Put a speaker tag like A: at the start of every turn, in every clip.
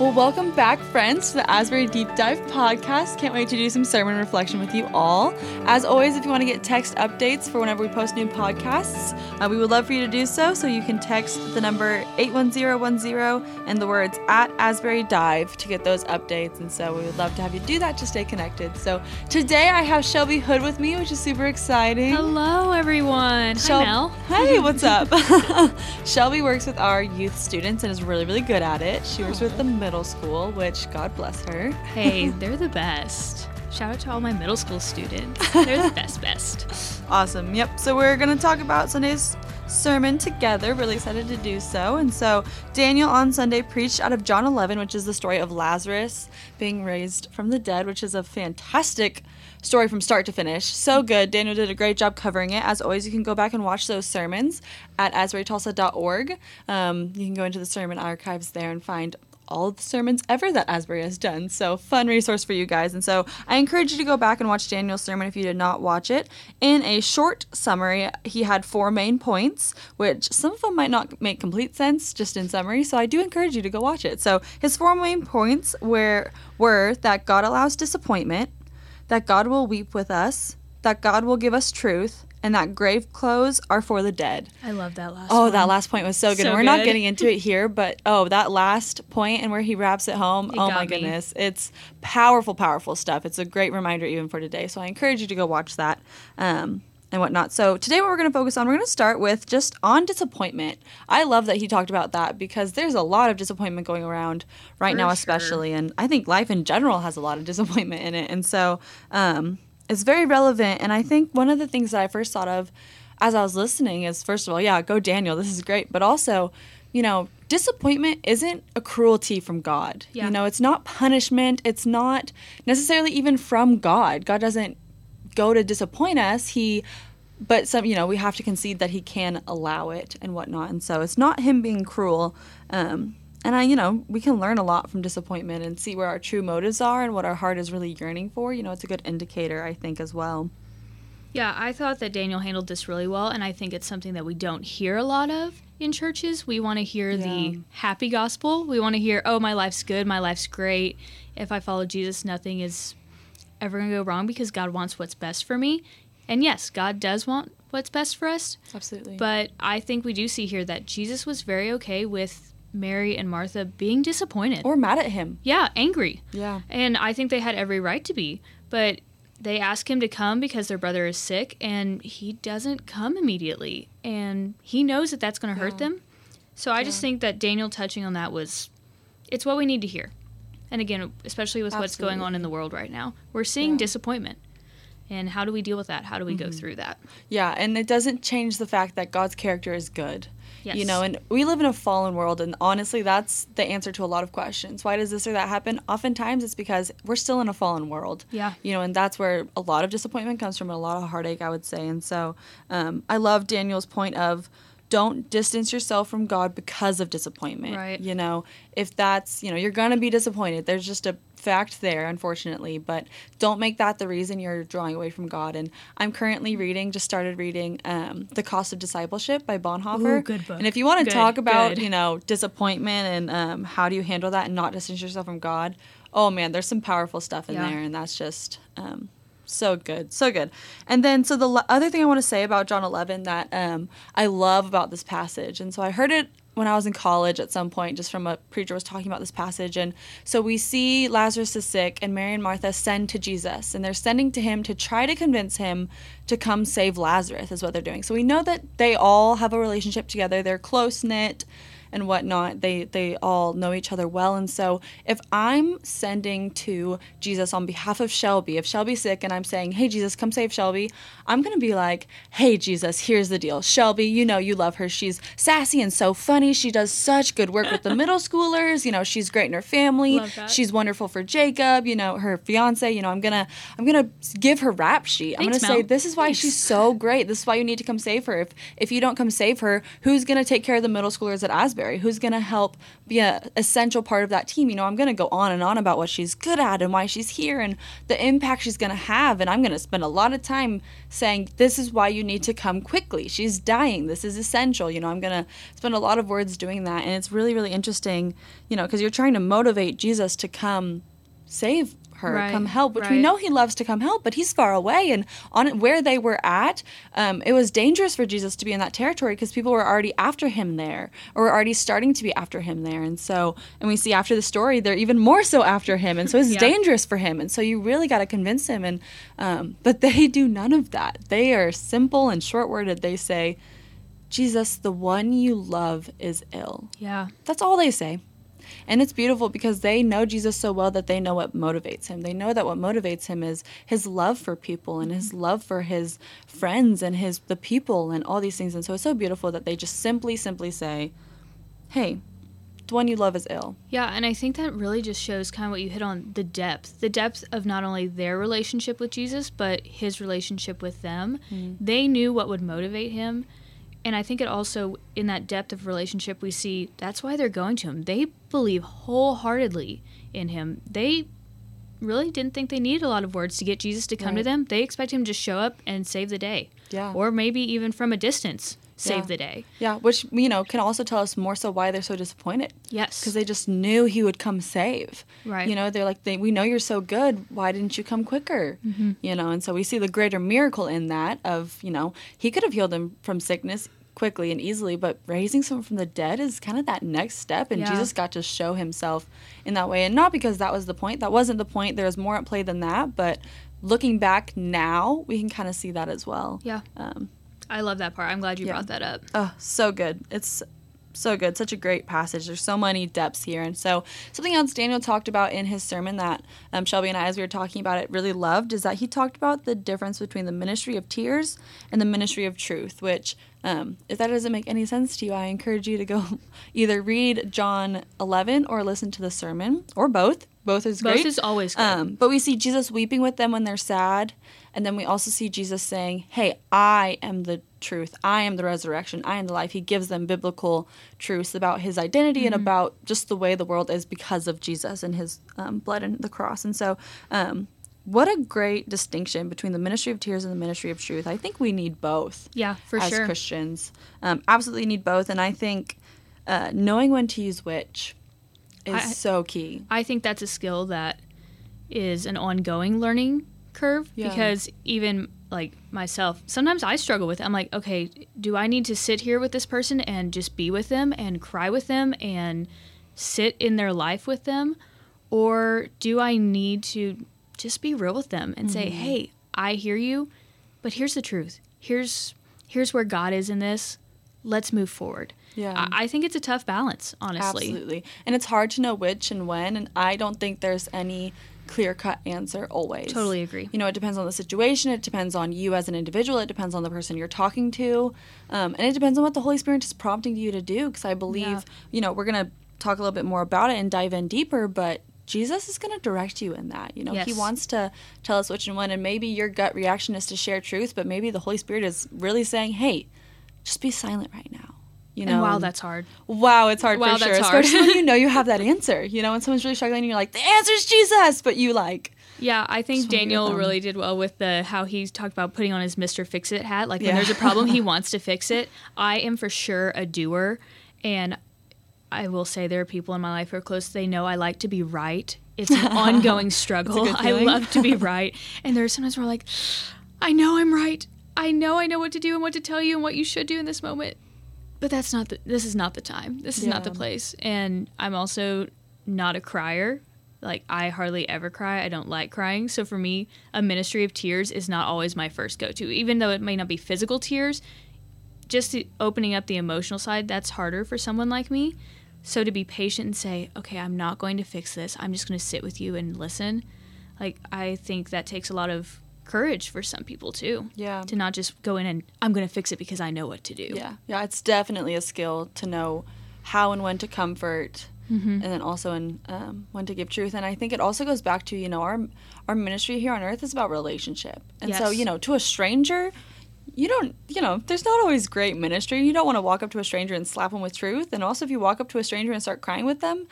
A: Well, welcome back, friends, to the Asbury Deep Dive podcast. Can't wait to do some sermon reflection with you all. As always, if you want to get text updates for whenever we post new podcasts, uh, we would love for you to do so. So you can text the number 81010 and the words at Asbury Dive to get those updates. And so we would love to have you do that to stay connected. So today I have Shelby Hood with me, which is super exciting.
B: Hello, everyone.
A: Shel-
B: Hi, Mel.
A: Hey, what's up? Shelby works with our youth students and is really, really good at it. She works with the middle school, which God bless her.
B: Hey, they're the best. Shout out to all my middle school students. They're the best, best.
A: Awesome. Yep. So we're going to talk about Sunday's sermon together. Really excited to do so. And so Daniel on Sunday preached out of John 11, which is the story of Lazarus being raised from the dead, which is a fantastic story from start to finish. So good. Daniel did a great job covering it. As always, you can go back and watch those sermons at asburytulsa.org. Um, you can go into the sermon archives there and find all the sermons ever that Asbury has done. So, fun resource for you guys. And so, I encourage you to go back and watch Daniel's sermon if you did not watch it. In a short summary, he had four main points, which some of them might not make complete sense just in summary. So, I do encourage you to go watch it. So, his four main points were, were that God allows disappointment, that God will weep with us, that God will give us truth, and that grave clothes are for the dead.
B: I love that last
A: Oh,
B: one.
A: that last point was so good.
B: So
A: We're not getting into it here, but oh, that last point and where he wraps it home.
B: It
A: oh my
B: me.
A: goodness. It's powerful, powerful stuff. It's a great reminder even for today. So I encourage you to go watch that. Um, and whatnot. So today, what we're going to focus on, we're going to start with just on disappointment. I love that he talked about that because there's a lot of disappointment going around right
B: For
A: now,
B: sure.
A: especially, and I think life in general has a lot of disappointment in it. And so, um, it's very relevant. And I think one of the things that I first thought of as I was listening is first of all, yeah, go Daniel, this is great. But also, you know, disappointment isn't a cruelty from God.
B: Yeah.
A: You know, it's not punishment. It's not necessarily even from God. God doesn't go to disappoint us. He but some you know we have to concede that he can allow it and whatnot and so it's not him being cruel um, and i you know we can learn a lot from disappointment and see where our true motives are and what our heart is really yearning for you know it's a good indicator i think as well
B: Yeah, I thought that Daniel handled this really well, and I think it's something that we don't hear a lot of in churches. We want to hear
A: Yeah.
B: the happy gospel. We want to hear, oh, my life's good, my life's great. If I follow Jesus, nothing is ever going to go wrong because God wants what's best for me. And yes, God does want what's best for us,
A: absolutely
B: but I think we do see here that Jesus was very okay with Mary and Martha being disappointed.
A: or mad at him
B: yeah, angry.
A: yeah
B: And I think they had every right to be. But they ask him to come because their brother is sick, and he doesn't come immediately. And he knows that that's going to hurt them. So I just think that Daniel touching on that was, it's what we need to hear. And again, especially with what's going on in the world right now, we're seeing
A: Yeah.
B: disappointment. And how do we deal with that? How do we go
A: Mm-hmm.
B: through that?
A: Yeah, and it doesn't change the fact that God's character is good.
B: Yes.
A: You know, and we live in a fallen world, and honestly, that's the answer to a lot of questions. Why does this or that happen? Oftentimes, it's because we're still in a fallen world.
B: Yeah.
A: You know, and that's where a lot of disappointment comes from, and a lot of heartache, I would say. And so, um, I love Daniel's point of don't distance yourself from God because of disappointment.
B: Right.
A: You know, if that's, you know, you're going to be disappointed. There's just a fact there, unfortunately, but don't make that the reason you're drawing away from God. And I'm currently reading, just started reading um, The Cost of Discipleship by Bonhoeffer.
B: Ooh, good book.
A: And if you want to
B: Good,
A: talk about,
B: good.
A: you know, disappointment and um, how do you handle that and not distance yourself from God, oh man, there's some powerful stuff in
B: Yeah.
A: there. And that's just um, so good. So good. And then, so the l- other thing I want to say about John 11 that um, I love about this passage, and so I heard it when I was in college at some point, just from a preacher was talking about this passage. And so we see Lazarus is sick, and Mary and Martha send to Jesus, and they're sending to him to try to convince him to come save Lazarus, is what they're doing. So we know that they all have a relationship together, they're close knit and whatnot. They they all know each other well, and so if I'm sending to Jesus on behalf of Shelby, if Shelby's sick and I'm saying, "Hey Jesus, come save Shelby," I'm gonna be like, "Hey Jesus, here's the deal. Shelby, you know you love her. She's sassy and so funny. She does such good work with the middle schoolers. You know she's great in her family. She's wonderful for Jacob. You know her fiance. You know I'm gonna I'm gonna give her rap sheet. I'm
B: Thanks,
A: gonna say this is why
B: Thanks.
A: she's so great. This is why you need to come save her. If if you don't come save her, who's gonna take care of the middle schoolers at Asbury? Who's going to help be a essential part of that team? You know, I'm going to go on and on about what she's good at and why she's here and the impact she's going to have. And I'm going to spend a lot of time saying, this is why you need to come quickly. She's dying. This is essential. You know, I'm going to spend a lot of words doing that. And it's really, really interesting, you know, because you're trying to motivate Jesus to come save her,
B: Right,
A: come help, which we know he loves to come help, but he's far away. And on where they were at, um, it was dangerous for Jesus to be in that territory because people were already after him there, or were already starting to be after him there. And so, and we see after the story, they're even more so after him, and so it's
B: Yeah.
A: dangerous for him. And so you really got to convince him. And um, but they do none of that. They are simple and short worded. They say, "Jesus, the one you love is ill."
B: Yeah.
A: That's all they say. And it's beautiful because they know Jesus so well that they know what motivates him. They know that what motivates him is his love for people and his love for his friends and his the people and all these things. And so it's so beautiful that they just simply, simply say, Hey, the one you love is ill.
B: Yeah, and I think that really just shows kind of what you hit on the depth. The depth of not only their relationship with Jesus, but his relationship with them. Mm-hmm. They knew what would motivate him. And I think it also, in that depth of relationship, we see that's why they're going to him. They believe wholeheartedly in him. They really didn't think they needed a lot of words to get Jesus to come to them. They expect him to just show up and save the day.
A: Yeah.
B: Or maybe even from a distance, save
A: Yeah.
B: the day.
A: Yeah, which you know can also tell us more so why they're so disappointed.
B: Yes.
A: because they just knew he would come save.
B: Right.
A: You know, they're like, they, we know you're so good. Why didn't you come quicker?
B: Mm-hmm.
A: You know, and so we see the greater miracle in that of, you know, he could have healed him from sickness quickly and easily, but raising someone from the dead is kind of that next step. And
B: Yeah.
A: Jesus got to show himself in that way. And not because that was the point. That wasn't the point. There was more at play than that. But looking back now, we can kind of see that as well.
B: Yeah.
A: Um,
B: I love that part. I'm glad you
A: Yeah.
B: brought that up.
A: Oh, so good. It's so good. Such a great passage. There's so many depths here. And so, something else Daniel talked about in his sermon that um, Shelby and I, as we were talking about it, really loved is that he talked about the difference between the ministry of tears and the ministry of truth, which, um, if that doesn't make any sense to you, I encourage you to go either read John 11 or listen to the sermon or both. Both is
B: Both
A: great.
B: is always good.
A: Um, but we see Jesus weeping with them when they're sad. And then we also see Jesus saying, Hey, I am the truth. I am the resurrection. I am the life. He gives them biblical truths about his identity and about just the way the world is because of Jesus and his um, blood and the cross. And so, um, what a great distinction between the ministry of tears and the ministry of truth. I think we need both
B: Yeah, for
A: as
B: sure.
A: Christians. Um, absolutely need both. And I think uh, knowing when to use which is
B: I-
A: so key.
B: I think that's a skill that is an ongoing learning curve
A: Yeah.
B: because even like myself, sometimes I struggle with it. I'm like, okay, do I need to sit here with this person and just be with them and cry with them and sit in their life with them? Or do I need to just be real with them and
A: Mm-hmm.
B: say, hey, I hear you, but here's the truth. Here's here's where God is in this. Let's move forward.
A: Yeah.
B: I, I think it's a tough balance, honestly.
A: Absolutely. And it's hard to know which and when. And I don't think there's any clear cut answer always.
B: Totally agree.
A: You know, it depends on the situation. It depends on you as an individual. It depends on the person you're talking to. Um, and it depends on what the Holy Spirit is prompting you to do. Because I believe,
B: Yeah.
A: you know, we're going to talk a little bit more about it and dive in deeper. But Jesus is going to direct you in that. You know, He wants to tell us which and when. And maybe your gut reaction is to share truth, but maybe the Holy Spirit is really saying, hey, just be silent right now. You know,
B: And wow, that's hard.
A: Wow, it's hard
B: Wow,
A: for sure.
B: hard.
A: Especially when you know you have that answer. You know, when someone's really struggling and you're like, the answer's Jesus, but you like,
B: Yeah, I think
A: Just wanna hear
B: Daniel really did well with the how he talked about putting on his Mr. Fix It hat. Like when
A: Yeah.
B: there's a problem, he wants to fix it. I am for sure a doer, and I will say there are people in my life who are close. They know I like to be right. It's an ongoing struggle. I love to be right, and there are sometimes where I'm like, I know I'm right. I know I know what to do and what to tell you and what you should do in this moment. But that's not the, this is not the time. This is not the place. And I'm also not a crier. Like I hardly ever cry. I don't like crying. So for me, a ministry of tears is not always my first go-to. Even though it may not be physical tears, just opening up the emotional side, that's harder for someone like me. So to be patient and say, "Okay, I'm not going to fix this. I'm just going to sit with you and listen." Like I think that takes a lot of courage for some people too.
A: Yeah.
B: To not just go in and I'm going to fix it because I know what to do.
A: yeah, yeah, it's definitely a skill to know how and when to comfort.
B: Mm-hmm.
A: And then also in um, when to give truth, and I think it also goes back to you know our our ministry here on earth is about relationship, and so you know to a stranger, you don't, you know, there's not always great ministry. You don't want to walk up to a stranger and slap them with truth. And also, if you walk up to a stranger and start crying with them,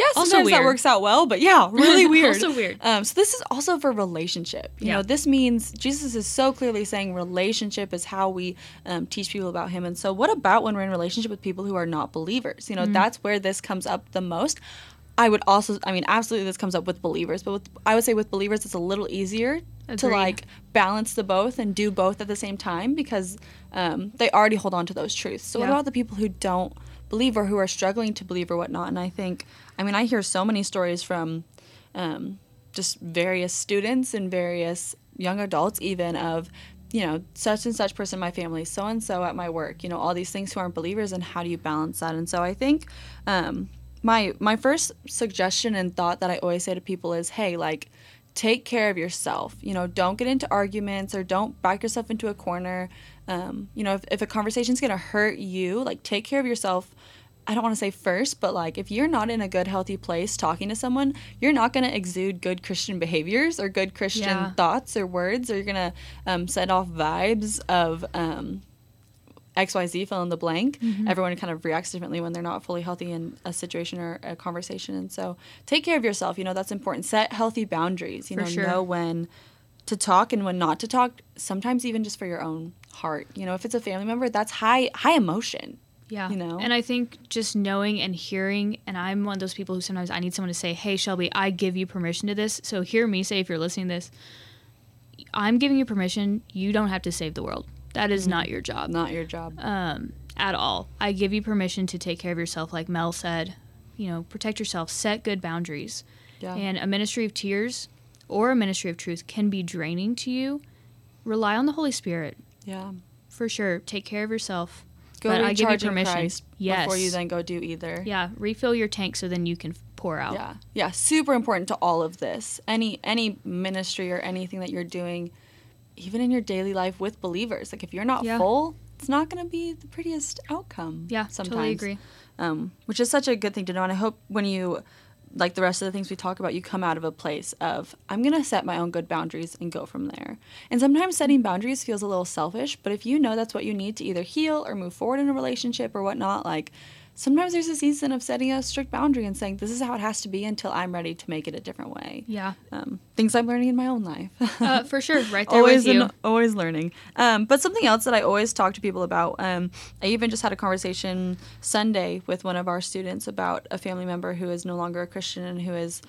A: yeah,
B: Also
A: sometimes that works out well, but yeah, really weird.
B: Also weird.
A: Um, so this is also for relationship. You
B: Yeah.
A: know, this means Jesus is so clearly saying relationship is how we um, teach people about Him. And so, what about when we're in relationship with people who are not believers? You know,
B: Mm-hmm.
A: that's where this comes up the most. I would also, I mean, absolutely, this comes up with believers, but with, I would say with believers, it's a little easier to like balance the both and do both at the same time because um, they already hold on to those truths. So, what about the people who don't believe or who are struggling to believe or whatnot? And I think, I mean, I hear so many stories from um, just various students and various young adults, even of, you know, such and such person in my family, so and so at my work, you know, all these things who aren't believers, and how do you balance that? And so I think um, my my first suggestion and thought that I always say to people is, hey, like, take care of yourself. You know, don't get into arguments or don't back yourself into a corner. Um, you know, if, if a conversation's gonna hurt you, like, take care of yourself. I don't want to say first, but like if you're not in a good, healthy place talking to someone, you're not going to exude good Christian behaviors or good Christian
B: Yeah.
A: thoughts or words, or you're going to um, send off vibes of um, XYZ, fill in the blank.
B: Mm-hmm.
A: Everyone kind of reacts differently when they're not fully healthy in a situation or a conversation. And so take care of yourself. You know, that's important. Set healthy boundaries. You
B: For
A: know,
B: sure.
A: know when to talk and when not to talk, sometimes even just for your own heart. You know, if it's a family member, that's high high emotion.
B: Yeah.
A: You know?
B: And I think just knowing and hearing, and I'm one of those people who sometimes I need someone to say, Hey, Shelby, I give you permission to this. So hear me say, if you're listening to this, I'm giving you permission. You don't have to save the world. That is not your job
A: Not your job.
B: um, at all. I give you permission to take care of yourself, like Mel said. You know, protect yourself, set good boundaries.
A: Yeah.
B: And a ministry of tears or a ministry of truth can be draining to you. Rely on the Holy Spirit
A: yeah.
B: for sure. Take care of yourself.
A: Go
B: but I give you permission.
A: Christ
B: Yes.
A: before you then go do either.
B: Yeah, refill your tank so then you can pour out.
A: Yeah. Yeah. Super important to all of this. Any any ministry or anything that you're doing, even in your daily life with believers. Like if you're not
B: Yeah.
A: full, it's not gonna be the prettiest outcome.
B: Yeah,
A: sometimes.
B: totally agree.
A: um, which is such a good thing to know. And I hope when you, like the rest of the things we talk about, you come out of a place of, I'm going to set my own good boundaries and go from there. And sometimes setting boundaries feels a little selfish, but if you know that's what you need to either heal or move forward in a relationship or whatnot, like sometimes there's a season of setting a strict boundary and saying, this is how it has to be until I'm ready to make it a different way.
B: Yeah,
A: Um, things I'm learning in my own life.
B: uh, for sure. Right there
A: always
B: with you.
A: in- always learning. Um, but something else that I always talk to people about. Um, I even just had a conversation Sunday with one of our students about a family member who is no longer a Christian and who is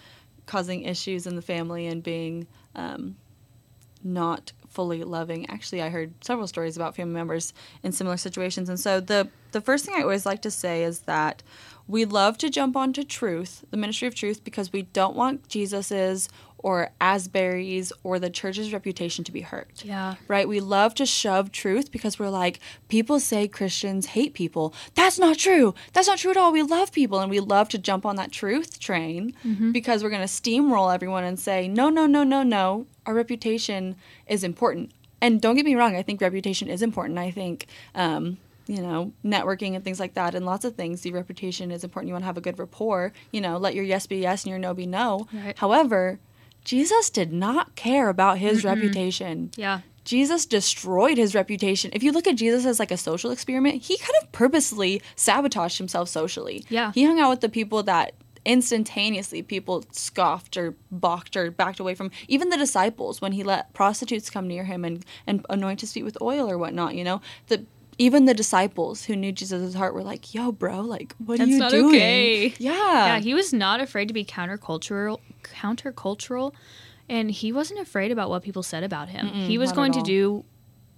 A: causing issues in the family and being um, not fully loving. Actually, I heard several stories about family members in similar situations. And so the the first thing I always like to say is that we love to jump onto truth, the ministry of truth, because we don't want Jesus's or Asbury's or the church's reputation to be hurt
B: Yeah,
A: right? We love to shove truth because we're like, people say Christians hate people. That's not true. That's not true at all. We love people and we love to jump on that truth train because we're going to steamroll everyone and say, no, no, no, no, no. Our reputation is important. And don't get me wrong, I think reputation is important. I think, um, you know, networking and things like that, and lots of things, The reputation is important. You want to have a good rapport. You know, let your yes be yes and your no be no.
B: Right.
A: However, Jesus did not care about his reputation.
B: yeah,
A: Jesus destroyed his reputation. If you look at Jesus as like a social experiment, he kind of purposely sabotaged himself socially.
B: Yeah.
A: He hung out with the people that instantaneously people scoffed or balked or backed away from. Even the disciples, when he let prostitutes come near him and, and anoint his feet with oil or whatnot, you know, the even the disciples who knew Jesus' heart were like, yo, bro, like, what are you
B: not
A: doing?
B: okay.
A: Yeah.
B: yeah. He was not afraid to be countercultural, countercultural, and he wasn't afraid about what people said about him. he was going to do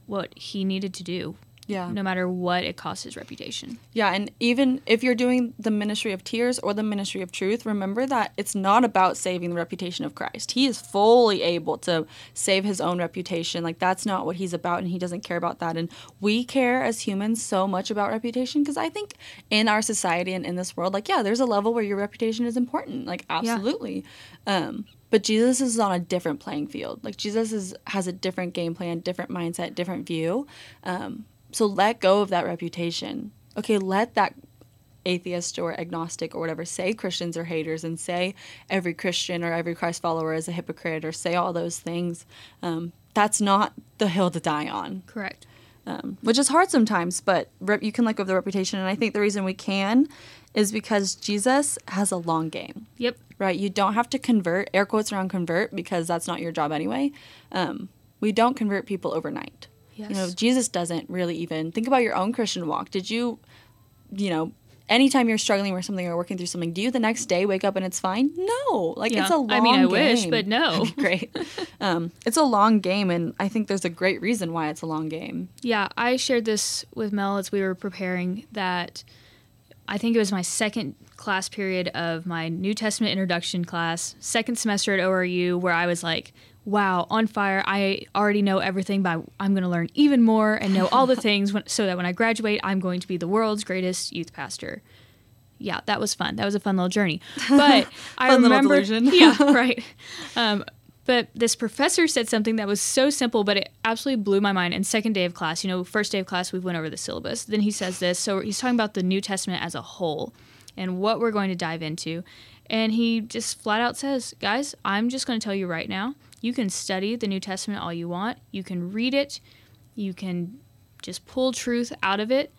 B: what he needed to do,
A: yeah.
B: no matter what it costs his reputation.
A: Yeah, and even if you're doing the ministry of tears or the ministry of truth, remember that it's not about saving the reputation of Christ. He is fully able to save his own reputation. Like that's not what he's about and he doesn't care about that. And we care as humans so much about reputation because I think in our society and in this world, like yeah, there's a level where your reputation is important. Like absolutely. Um but Jesus is on a different playing field. Like Jesus is has a different game plan, different mindset, different view. Um, so let go of that reputation. Okay, let that atheist or agnostic or whatever say Christians are haters and say every Christian or every Christ follower is a hypocrite or say all those things. Um, that's not the hill to die on.
B: Correct.
A: um, which is hard sometimes. But rep- you can let go of the reputation, and I think the reason we can is because Jesus has a long game.
B: Yep.
A: Right, you don't have to convert. Air quotes around convert because that's not your job anyway. Um, we don't convert people overnight.
B: Yes.
A: You know, Jesus doesn't really even think about your own Christian walk. Did you, you know, anytime you're struggling with something or working through something, do you the next day wake up and it's fine? No, like
B: Yeah.
A: it's a long.
B: I mean, I wish, but no.
A: Great, um, it's a long game, and I think there's a great reason why it's a long game.
B: Yeah, I shared this with Mel as we were preparing that I think it was my second class period of my New Testament introduction class, second semester at ORU, where I was like, wow, on fire. I already know everything, but I'm going to learn even more and know all the things when, so that when I graduate, I'm going to be the world's greatest youth pastor. Yeah, that was fun. That was a fun little journey. But I remember, yeah, right. Um, but this professor said something that was so simple, but it absolutely blew my mind. And second day of class, you know, first day of class, we went over the syllabus. Then he says this. So he's talking about the New Testament as a whole and what we're going to dive into. And he just flat out says, guys, I'm just going to tell you right now, you can study the New Testament all you want. You can read it. You can just pull truth out of it.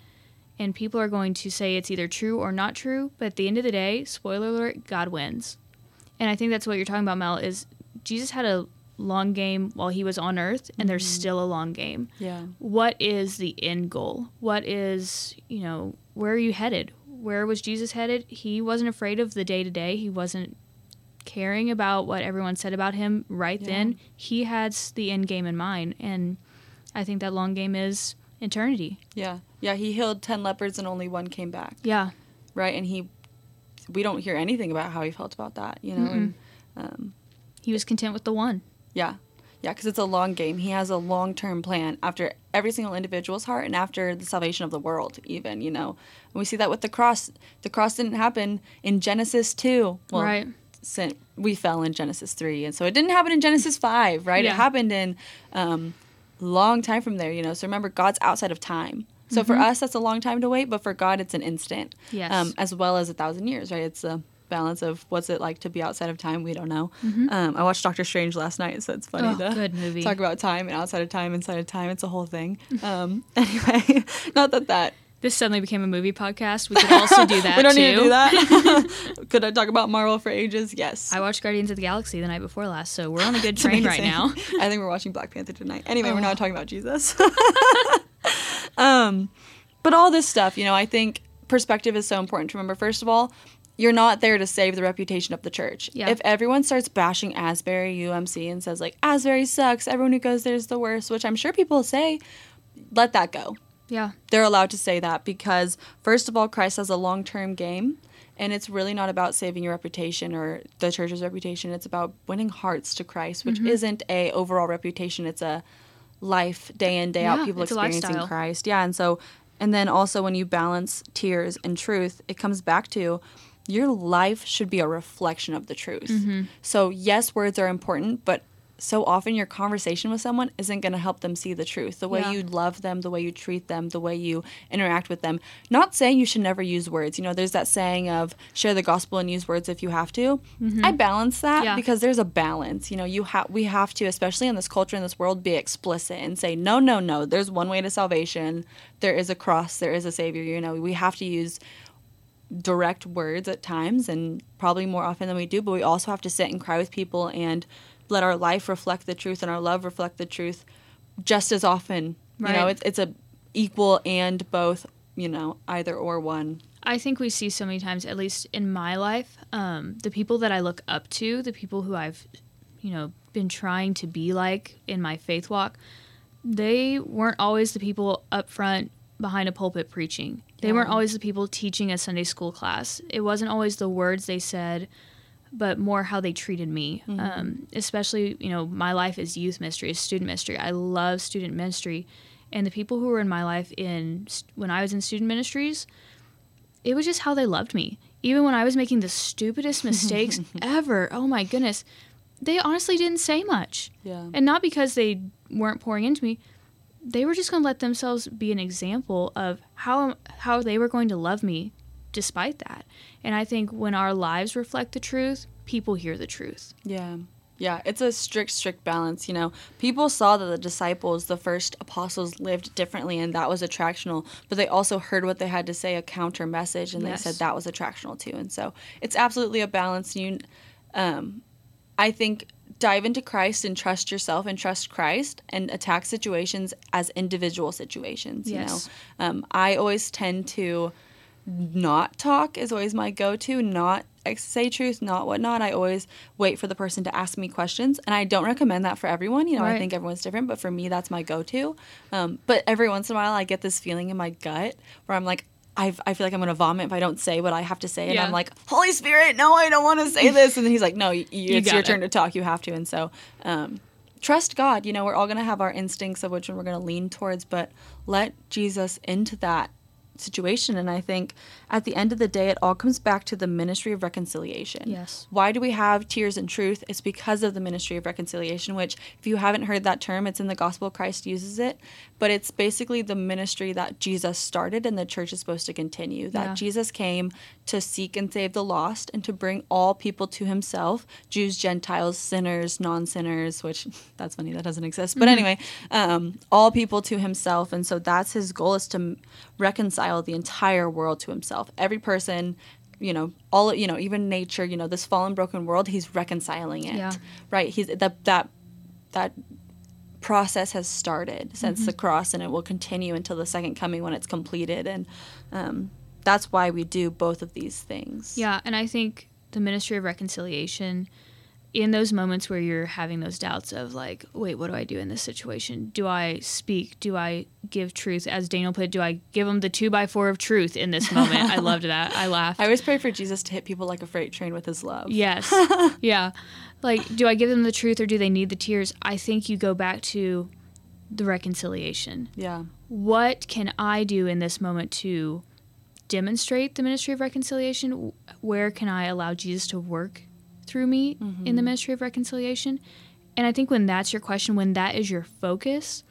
B: And people are going to say it's either true or not true. But at the end of the day, spoiler alert, God wins. And I think that's what you're talking about, Mel, is Jesus had a long game while he was on earth, and there's mm-hmm. still a long game.
A: Yeah,
B: What is the end goal? What is, you know, where are you headed? Where was Jesus headed? He wasn't afraid of the day to day. He wasn't caring about what everyone said about him right
A: Yeah.
B: then. He has the end game in mind. And I think that long game is eternity.
A: yeah, yeah. He healed ten lepers and only one came back.
B: Yeah.
A: Right, and he, we don't hear anything about how he felt about that. You know, and um,
B: He was content with the one.
A: Yeah. Yeah, because it's a long game. He has a long term plan after every single individual's heart and after the salvation of the world, even, you know. And we see that with the cross. The cross didn't happen in Genesis 2. Well,
B: right.
A: Sin- we fell in Genesis 3. And so it didn't happen in Genesis 5, right?
B: Yeah.
A: It happened in um, long time from there, you know. So remember, God's outside of time. So for us, that's a long time to wait, but for God, it's an instant.
B: Mm-hmm. Yes.
A: Um, as well as a thousand years, right? It's a balance of what's it like to be outside of time. We don't know. Um, I watched Doctor Strange last night, so it's funny
B: Mm-hmm. Oh,
A: to
B: good movie.
A: talk about time and outside of time, inside of time. It's a whole thing. Um, anyway, not that that
B: This suddenly became a movie podcast. We could also do that
A: we don't
B: too.
A: need to do that. Could I talk about Marvel for ages? Yes.
B: I watched Guardians of the Galaxy the night before last, so we're on a good train right now.
A: I think we're watching Black Panther tonight. Anyway, we're
B: Oh.
A: not talking about Jesus. um, but all this stuff, you know, I think perspective is so important to remember. First of all, you're not there to save the reputation of the church.
B: Yeah.
A: If everyone starts bashing Asbury UMC and says like Asbury sucks, everyone who goes there is the worst, which I'm sure people say, let that go.
B: Yeah.
A: They're allowed to say that because first of all, Christ has a long-term game. And it's really not about saving your reputation or the church's reputation. It's about winning hearts to Christ, which
B: Mm-hmm.
A: isn't a overall reputation. It's a life day in day out
B: Yeah,
A: people
B: it's a
A: experiencing. Christ. Yeah, and so and then also when you balance tears and truth, it comes back to your life should be a reflection of the truth.
B: Mm-hmm.
A: So yes, words are important, but so often your conversation with someone isn't going to help them see the truth. The way
B: Yeah.
A: you love them, the way you treat them, the way you interact with them. Not saying you should never use words. You know, there's that saying of share the gospel and use words if you have to. I balance that
B: Mm-hmm. Yeah.
A: because there's a balance. You know, you have we have to, especially in this culture in this world, be explicit and say no, no, no. There's one way to salvation. There is a cross. There is a savior. You know, we have to use direct words at times and probably more often than we do, but we also have to sit and cry with people and let our life reflect the truth and our love reflect the truth just as often. You know, it's it's a equal and both, you know, either or one.
B: I think we see so many times, at least in my life, um, the people that I look up to, the people who I've, you know, been trying to be like in my faith walk, they weren't always the people up front behind a pulpit preaching. They weren't always the people teaching a Sunday school class. It wasn't always the words they said, but more how they treated me. Um, especially, you know, my life is youth ministry, is student ministry. I love student ministry, and the people who were in my life in when I was in student ministries, it was just how they loved me. Even when I was making the stupidest mistakes ever. Oh my goodness. They honestly didn't say much.
A: Yeah.
B: And not because they weren't pouring into me. They were just going to let themselves be an example of how how they were going to love me despite that. And I think when our lives reflect the truth, people hear the truth.
A: Yeah. Yeah, it's a strict, strict balance. You know, people saw that the disciples, the first apostles, lived differently, and that was attractional. But they also heard what they had to say, a counter message, and
B: Yes.
A: they said that was attractional too. And so it's absolutely a balance. You, um, I think, dive into Christ and trust yourself and trust Christ, and attack situations as individual situations. You know, um, I always tend to not talk is always my go-to not ex- say truth not whatnot i always wait for the person to ask me questions and i don't recommend that for everyone you know i think everyone's different but for me that's my go-to um, but every once in a while i get this feeling in my gut where i'm like I've, I feel like I'm gonna vomit if I don't say what I have to say, and
B: Yeah.
A: I'm like, Holy Spirit, no, I don't want to say this, and then he's like, No, you, it's
B: got
A: your
B: it.
A: turn to talk. You have to, and so um, trust God. You know, we're all gonna have our instincts of which one we're gonna lean towards, but let Jesus into that situation. And I think at the end of the day, it all comes back to the ministry of reconciliation.
B: Yes.
A: Why do we have tears and truth? It's because of the ministry of reconciliation, which, if you haven't heard that term, it's in the gospel. Christ uses it, but it's basically the ministry that Jesus started and the church is supposed to continue. That
B: Yeah.
A: Jesus came to seek and save the lost and to bring all people to himself Jews, Gentiles, sinners, non sinners, which that's funny, that doesn't exist. But anyway, um, all people to himself. And so that's his goal is to reconcile the entire world to himself. Every person, you know, all, you know, even nature, you know, this fallen, broken world, he's reconciling it.
B: Yeah.
A: Right. He's that, that, that process has started since the cross and it will continue until the second coming when it's completed. And, um, that's why we do both of these things.
B: Yeah, and I think the ministry of reconciliation in those moments where you're having those doubts of like, wait, what do I do in this situation? Do I speak? Do I give truth? As Daniel put, do I give them the two by four of truth in this moment? I loved that. I laughed.
A: I always pray for Jesus to hit people like a freight train with his love.
B: Yes. yeah. Like, do I give them the truth or do they need the tears? I think you go back to the reconciliation.
A: Yeah.
B: What can I do in this moment to demonstrate the ministry of reconciliation? Where can I allow Jesus to work through me in the mm-hmm. ministry of reconciliation? And I think when that's your question, when that is your focus,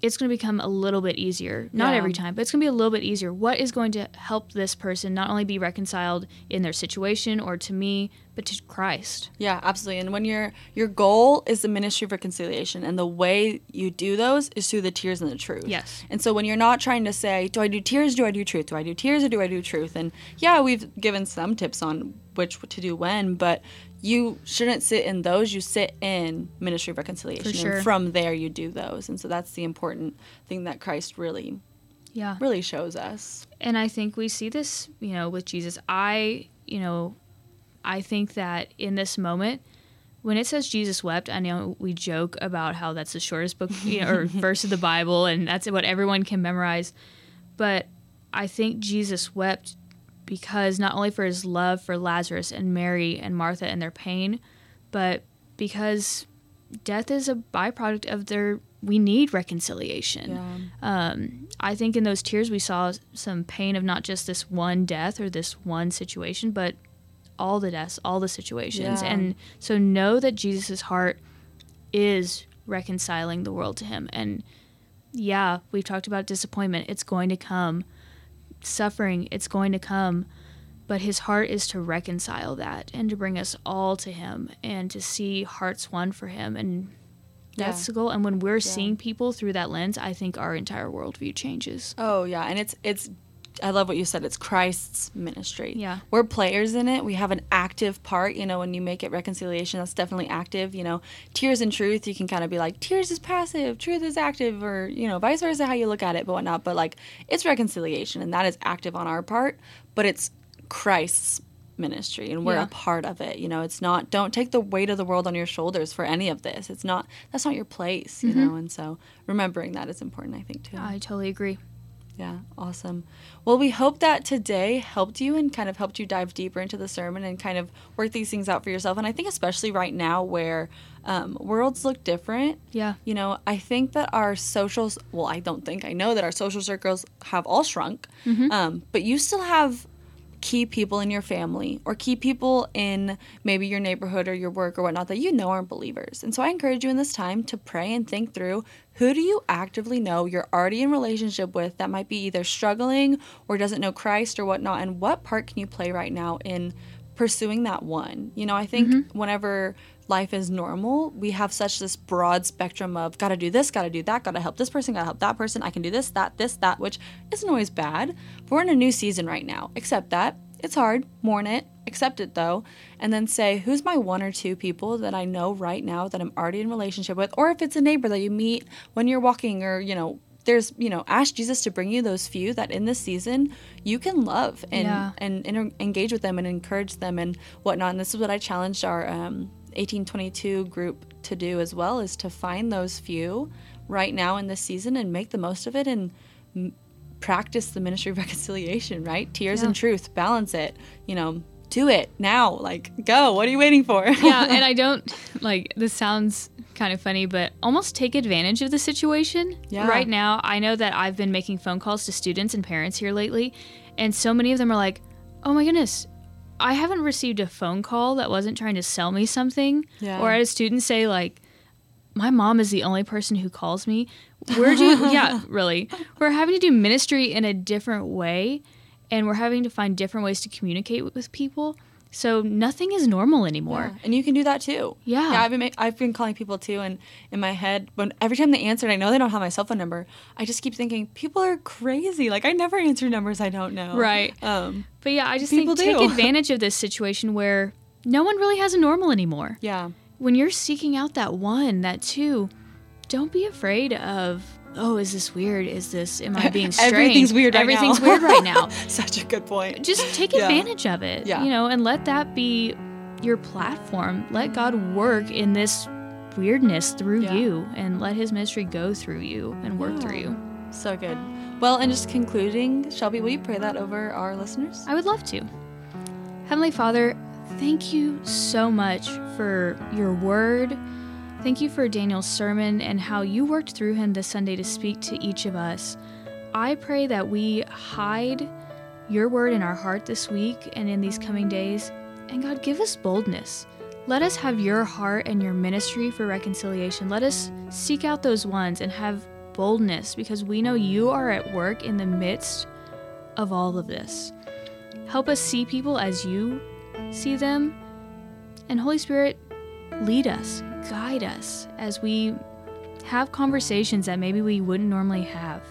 B: it's going to become a little bit easier. Not
A: Yeah.
B: every time, but it's going to be a little bit easier. What is going to help this person not only be reconciled in their situation or to me, but to Christ?
A: Yeah, absolutely. And when your your goal is the ministry of reconciliation and the way you do those is through the tears and the truth.
B: Yes.
A: And so when you're not trying to say, do I do tears, do I do truth? Do I do tears or do I do truth? And yeah, we've given some tips on which to do when, but you shouldn't sit in those. You sit in ministry of reconciliation.
B: sure.
A: And from there you do those. And so that's the important thing that Christ really
B: Yeah.
A: really shows us.
B: And I think we see this, you know, with Jesus. I, you know, I think that in this moment, when it says Jesus wept, I know we joke about how that's the shortest book you know, or verse of the Bible, and that's what everyone can memorize. But I think Jesus wept because not only for his love for Lazarus and Mary and Martha and their pain, but because death is a byproduct of their. We need reconciliation
A: Yeah.
B: um, I think in those tears we saw some pain of not just this one death or this one situation, but all the deaths, all the situations.
A: Yeah.
B: And so know that Jesus' heart is reconciling the world to him. And yeah, we've talked about disappointment. It's going to come. Suffering, it's going to come. But his heart is to reconcile that and to bring us all to him and to see hearts won for him. And that's
A: Yeah.
B: the goal. And when we're seeing people through that lens, I think our entire worldview changes.
A: Oh yeah, and it's it's I love what you said. It's Christ's ministry.
B: Yeah.
A: We're players in it. We have an active part, you know, when you make it reconciliation, that's definitely active, you know. Tears and truth, you can kind of be like, tears is passive, truth is active, or, you know, vice versa how you look at it, but whatnot. But like it's reconciliation and that is active on our part, but it's Christ's ministry and we're
B: Yeah.
A: a part of it. You know, it's not don't take the weight of the world on your shoulders for any of this. It's not that's not your place, you mm-hmm. know, and so remembering that is important, I think, too.
B: I totally agree.
A: Yeah, awesome. Well, we hope that today helped you and kind of helped you dive deeper into the sermon and kind of work these things out for yourself. And I think, especially right now where um, worlds look different,
B: Yeah.
A: you know, I think that our socials, well, I don't think, I know that our social circles have all shrunk, um, but you still have key people in your family or key people in maybe your neighborhood or your work or whatnot that you know aren't believers. And so I encourage you in this time to pray and think through who do you actively know you're already in relationship with that might be either struggling or doesn't know Christ or whatnot, and what part can you play right now in pursuing that one? You know, I think mm-hmm. whenever life is normal, we have such this broad spectrum of gotta do this, gotta do that, gotta help this person, gotta help that person, I can do this, that, this, that, which isn't always bad. But we're in a new season right now. Accept that. It's hard, mourn it, accept it though, and then say, who's my one or two people that I know right now that I'm already in relationship with, or if it's a neighbor that you meet when you're walking or, you know, there's you know ask jesus to bring you those few that in this season you can love and
B: Yeah.
A: and, and engage with them and encourage them and whatnot and this is what i challenged our um, 1822 group to do as well is to find those few right now in this season and make the most of it and m- practice the ministry of reconciliation right tears
B: Yeah.
A: and truth balance it you know do it now like go what are you waiting for
B: yeah, and I don't like this sounds kind of funny, but almost take advantage of the situation.
A: Yeah.
B: Right now, I know that I've been making phone calls to students and parents here lately, and so many of them are like, "Oh my goodness, I haven't received a phone call that wasn't trying to sell me something."
A: Yeah.
B: Or I had a student say like, "My mom is the only person who calls me." You? yeah, really. We're having to do ministry in a different way, and we're having to find different ways to communicate with people. So nothing is normal anymore.
A: Yeah, and you can do that too.
B: Yeah.
A: yeah. I've been I've been calling people too, and in my head, when every time they answer, and I know they don't have my cell phone number. I just keep thinking people are crazy. Like I never answer numbers I don't know.
B: Right.
A: Um.
B: But yeah, I just think
A: do.
B: take advantage of this situation where no one really has a normal anymore.
A: Yeah.
B: When you're seeking out that one, that two, don't be afraid of, oh, is this weird? Is this, am I being strange?
A: Everything's weird right
B: Everything's
A: now.
B: weird right now.
A: Such a good point.
B: Just take
A: Yeah.
B: advantage of it,
A: Yeah.
B: you know, and let that be your platform. Let God work in this weirdness through
A: Yeah.
B: you and let his ministry go through you and work through you.
A: So good. Well, and just concluding, Shelby, will you pray that over our listeners?
B: I would love to. Heavenly Father, thank you so much for your word. Thank you for Daniel's sermon and how you worked through him this Sunday to speak to each of us. I pray that we hide your word in our heart this week and in these coming days. And God, give us boldness. Let us have your heart and your ministry for reconciliation. Let us seek out those ones and have boldness because we know you are at work in the midst of all of this. Help us see people as you see them. And Holy Spirit, lead us, guide us as we have conversations that maybe we wouldn't normally have.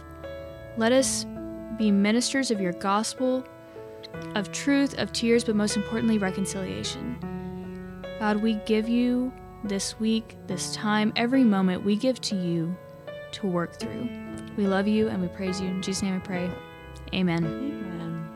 B: Let us be ministers of your gospel, of truth, of tears, but most importantly, reconciliation. God, we give you this week, this time, every moment we give to you to work through. We love you and we praise you. In Jesus' name we pray. Amen.
A: Amen.